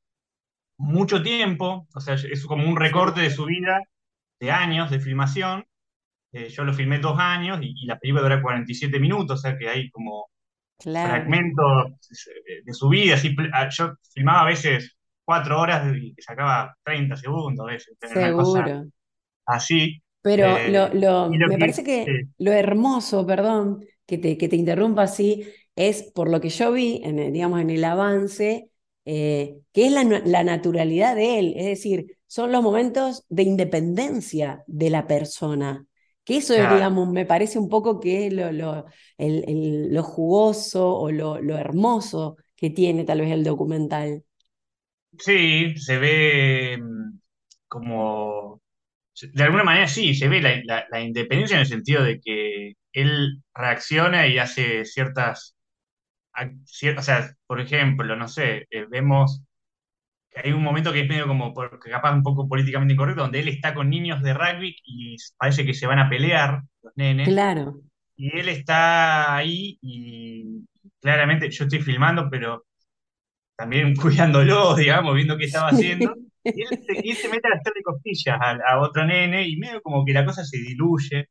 mucho tiempo, o sea, es como un recorte de su vida de años de filmación. Eh, yo lo filmé dos años y, la película dura 47 minutos, o sea que hay como fragmentos de, su vida. Así, ah, yo filmaba a veces cuatro horas y sacaba 30 segundos a veces. Seguro. así. Pero eh, lo, me parece que lo hermoso, perdón, que te, que te interrumpa así, es por lo que yo vi, en el, digamos, en el avance, eh, que es la, naturalidad de él. Es decir, son los momentos de independencia de la persona. Que eso, digamos, me parece un poco que lo, lo, lo jugoso o lo, lo hermoso que tiene tal vez el documental. Sí, se ve mm, como, de alguna manera sí, se ve la, independencia en el sentido de que él reacciona y hace ciertas, o sea, por ejemplo, no sé, eh, vemos que hay un momento que es medio como, capaz un poco políticamente incorrecto, donde él está con niños de rugby y parece que se van a pelear los nenes. Claro. Y él está ahí y claramente yo estoy filmando, pero también [laughs] cuidándolo, digamos, viendo qué estaba haciendo. Y él, se, mete a hacerle costillas a, otro nene y medio como que la cosa se diluye.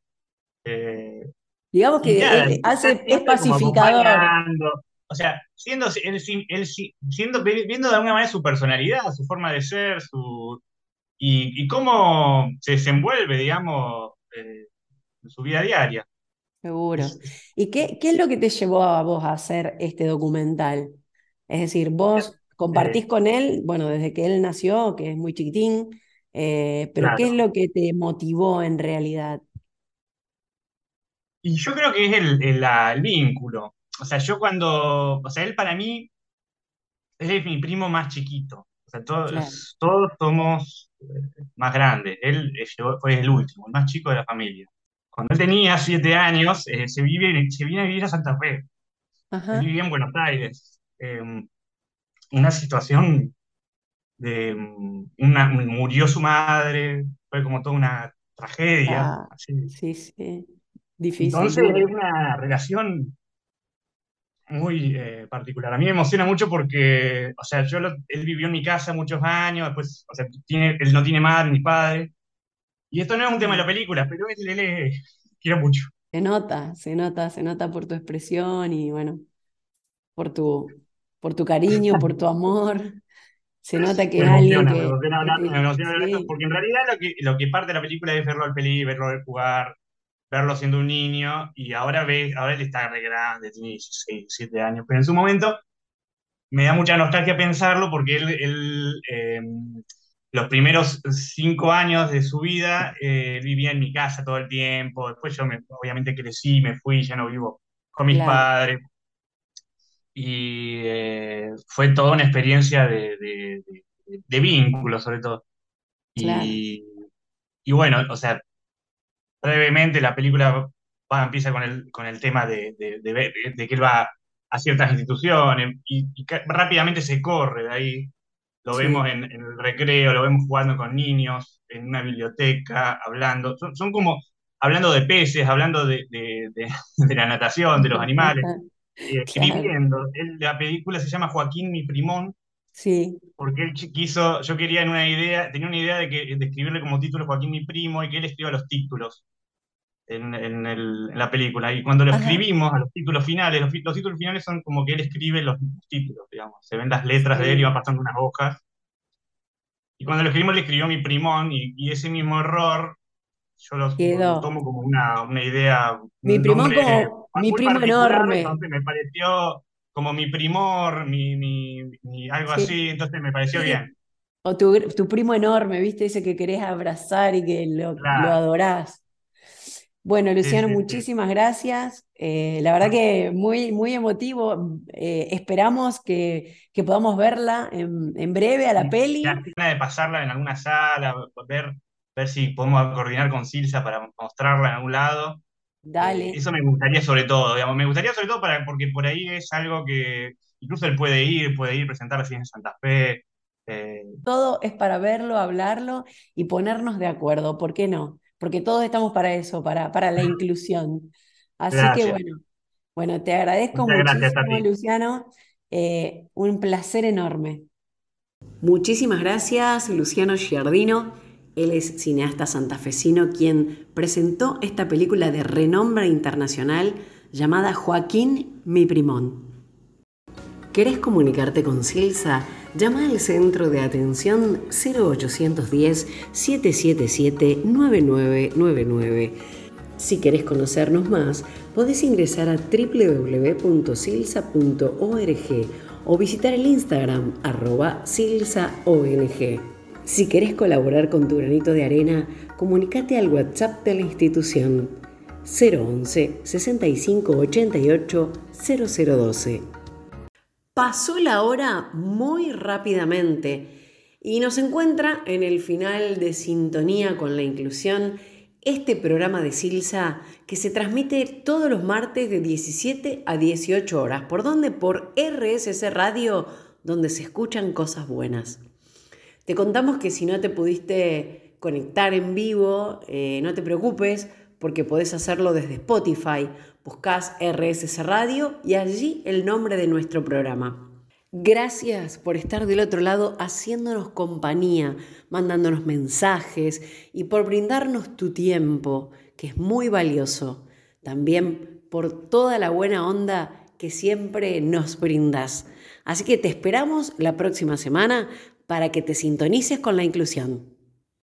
Eh, digamos que hace, es pacificador. O sea, siendo, él, siendo, viendo de alguna manera su personalidad, su forma de ser, su, y, cómo se desenvuelve, digamos, eh, en su vida diaria. Seguro. ¿Y qué, qué es lo que te llevó a vos a hacer este documental? Es decir, vos compartís con él, bueno, desde que él nació, que es muy chiquitín, eh, pero ¿qué es lo que te motivó en realidad? Y yo creo que es el, vínculo. O sea, yo cuando, o sea, él para mí, él es mi primo más chiquito. O sea, todos, todos somos eh, más grandes. Él fue el último, el más chico de la familia. Cuando él tenía siete años, eh, se, vive, se vino a vivir a Santa Fe. Él vivía en Buenos Aires. Em, una situación de una, murió su madre, fue como toda una tragedia. Ah, sí, sí, difícil. Entonces es una relación muy eh, particular. A mí me emociona mucho porque, o sea, yo él vivió en mi casa muchos años, después, o sea, tiene, él no tiene madre ni padre. Y esto no es un tema de la película, pero él, él, él quiero mucho. Se nota, se nota, se nota por tu expresión y bueno, por tu, por tu cariño, por tu amor. Se [laughs] nota que es alguien que... Me emociona, porque en realidad lo que, lo que parte de la película es verlo al peli, verlo jugar, verlo siendo un niño, y ahora ve, ahora él está re grande, tiene 16, 17 años, pero en su momento me da mucha nostalgia pensarlo porque él, él em, los primeros cinco años de su vida eh, vivía en mi casa todo el tiempo, después yo me, obviamente crecí, me fui, ya no vivo con mis padres, y eh, fue toda una experiencia de, de, vínculo, sobre todo. Y, y, bueno, o sea, brevemente la película empieza con el, con el tema de, que él va a ciertas instituciones y, rápidamente se corre de ahí. Lo vemos en, el recreo, lo vemos jugando con niños, en una biblioteca, hablando. Son, son como hablando de peces, hablando de, [laughs] la natación, de los animales. Escribiendo. la película se llama Joaquín mi primón. Sí. Porque él quiso, yo quería en una idea, tenía una idea de, que, de escribirle como título Joaquín mi primo y que él escriba los títulos en, la película. Y cuando lo escribimos a los títulos finales, los, títulos finales son como que él escribe los títulos, digamos. Se ven las letras de él y va pasando unas hojas. Y cuando lo escribimos le escribió mi primón y ese mismo error yo lo, tomo como una, una idea. Mi primo como mi primo enorme. me pareció como mi primor, mi, mi, algo así, entonces me pareció bien. O tu, tu, primo enorme, ¿viste? Ese que querés abrazar y que lo, lo adorás. Bueno, Luciano, muchísimas gracias. Eh, la verdad que muy, muy emotivo. Eh, esperamos que, que, podamos verla en, en breve a la peli. La de pasarla en alguna sala, ver ver si podemos coordinar con Silsa para mostrarla en algún lado. Dale. Eh, eso me gustaría sobre todo, digamos, me gustaría sobre todo para, porque por ahí es algo que incluso él puede ir, puede ir, presentar así en Santa Fe. Eh. Todo es para verlo, hablarlo y ponernos de acuerdo, ¿por qué no? Porque todos estamos para eso, para, para la [laughs] inclusión. Así que bueno, bueno, te agradezco muchísimo, Luciano. Eh, un placer enorme. Muchísimas gracias, Luciano Giardino. Él es cineasta santafesino quien presentó esta película de renombre internacional llamada Joaquín Mi Primón. ¿Querés comunicarte con Silsa? Llama al centro de atención 0810-777-9999. Si querés conocernos más, podés ingresar a www.silsa.org o visitar el Instagram arroba silsaong. Si querés colaborar con tu granito de arena, comunícate al WhatsApp de la institución 011 65 88 0012. Pasó la hora muy rápidamente y nos encuentra en el final de Sintonía con la Inclusión este programa de Silsa que se transmite todos los martes de 17 a 18 horas. ¿Por dónde? Por RSC Radio, donde se escuchan cosas buenas. Te contamos que si no te pudiste conectar en vivo, eh, no te preocupes porque podés hacerlo desde Spotify. Buscás RSS Radio y allí el nombre de nuestro programa. Gracias por estar del otro lado haciéndonos compañía, mandándonos mensajes y por brindarnos tu tiempo, que es muy valioso. También por toda la buena onda que siempre nos brindas. Así que te esperamos la próxima semana para que te sintonices con la inclusión.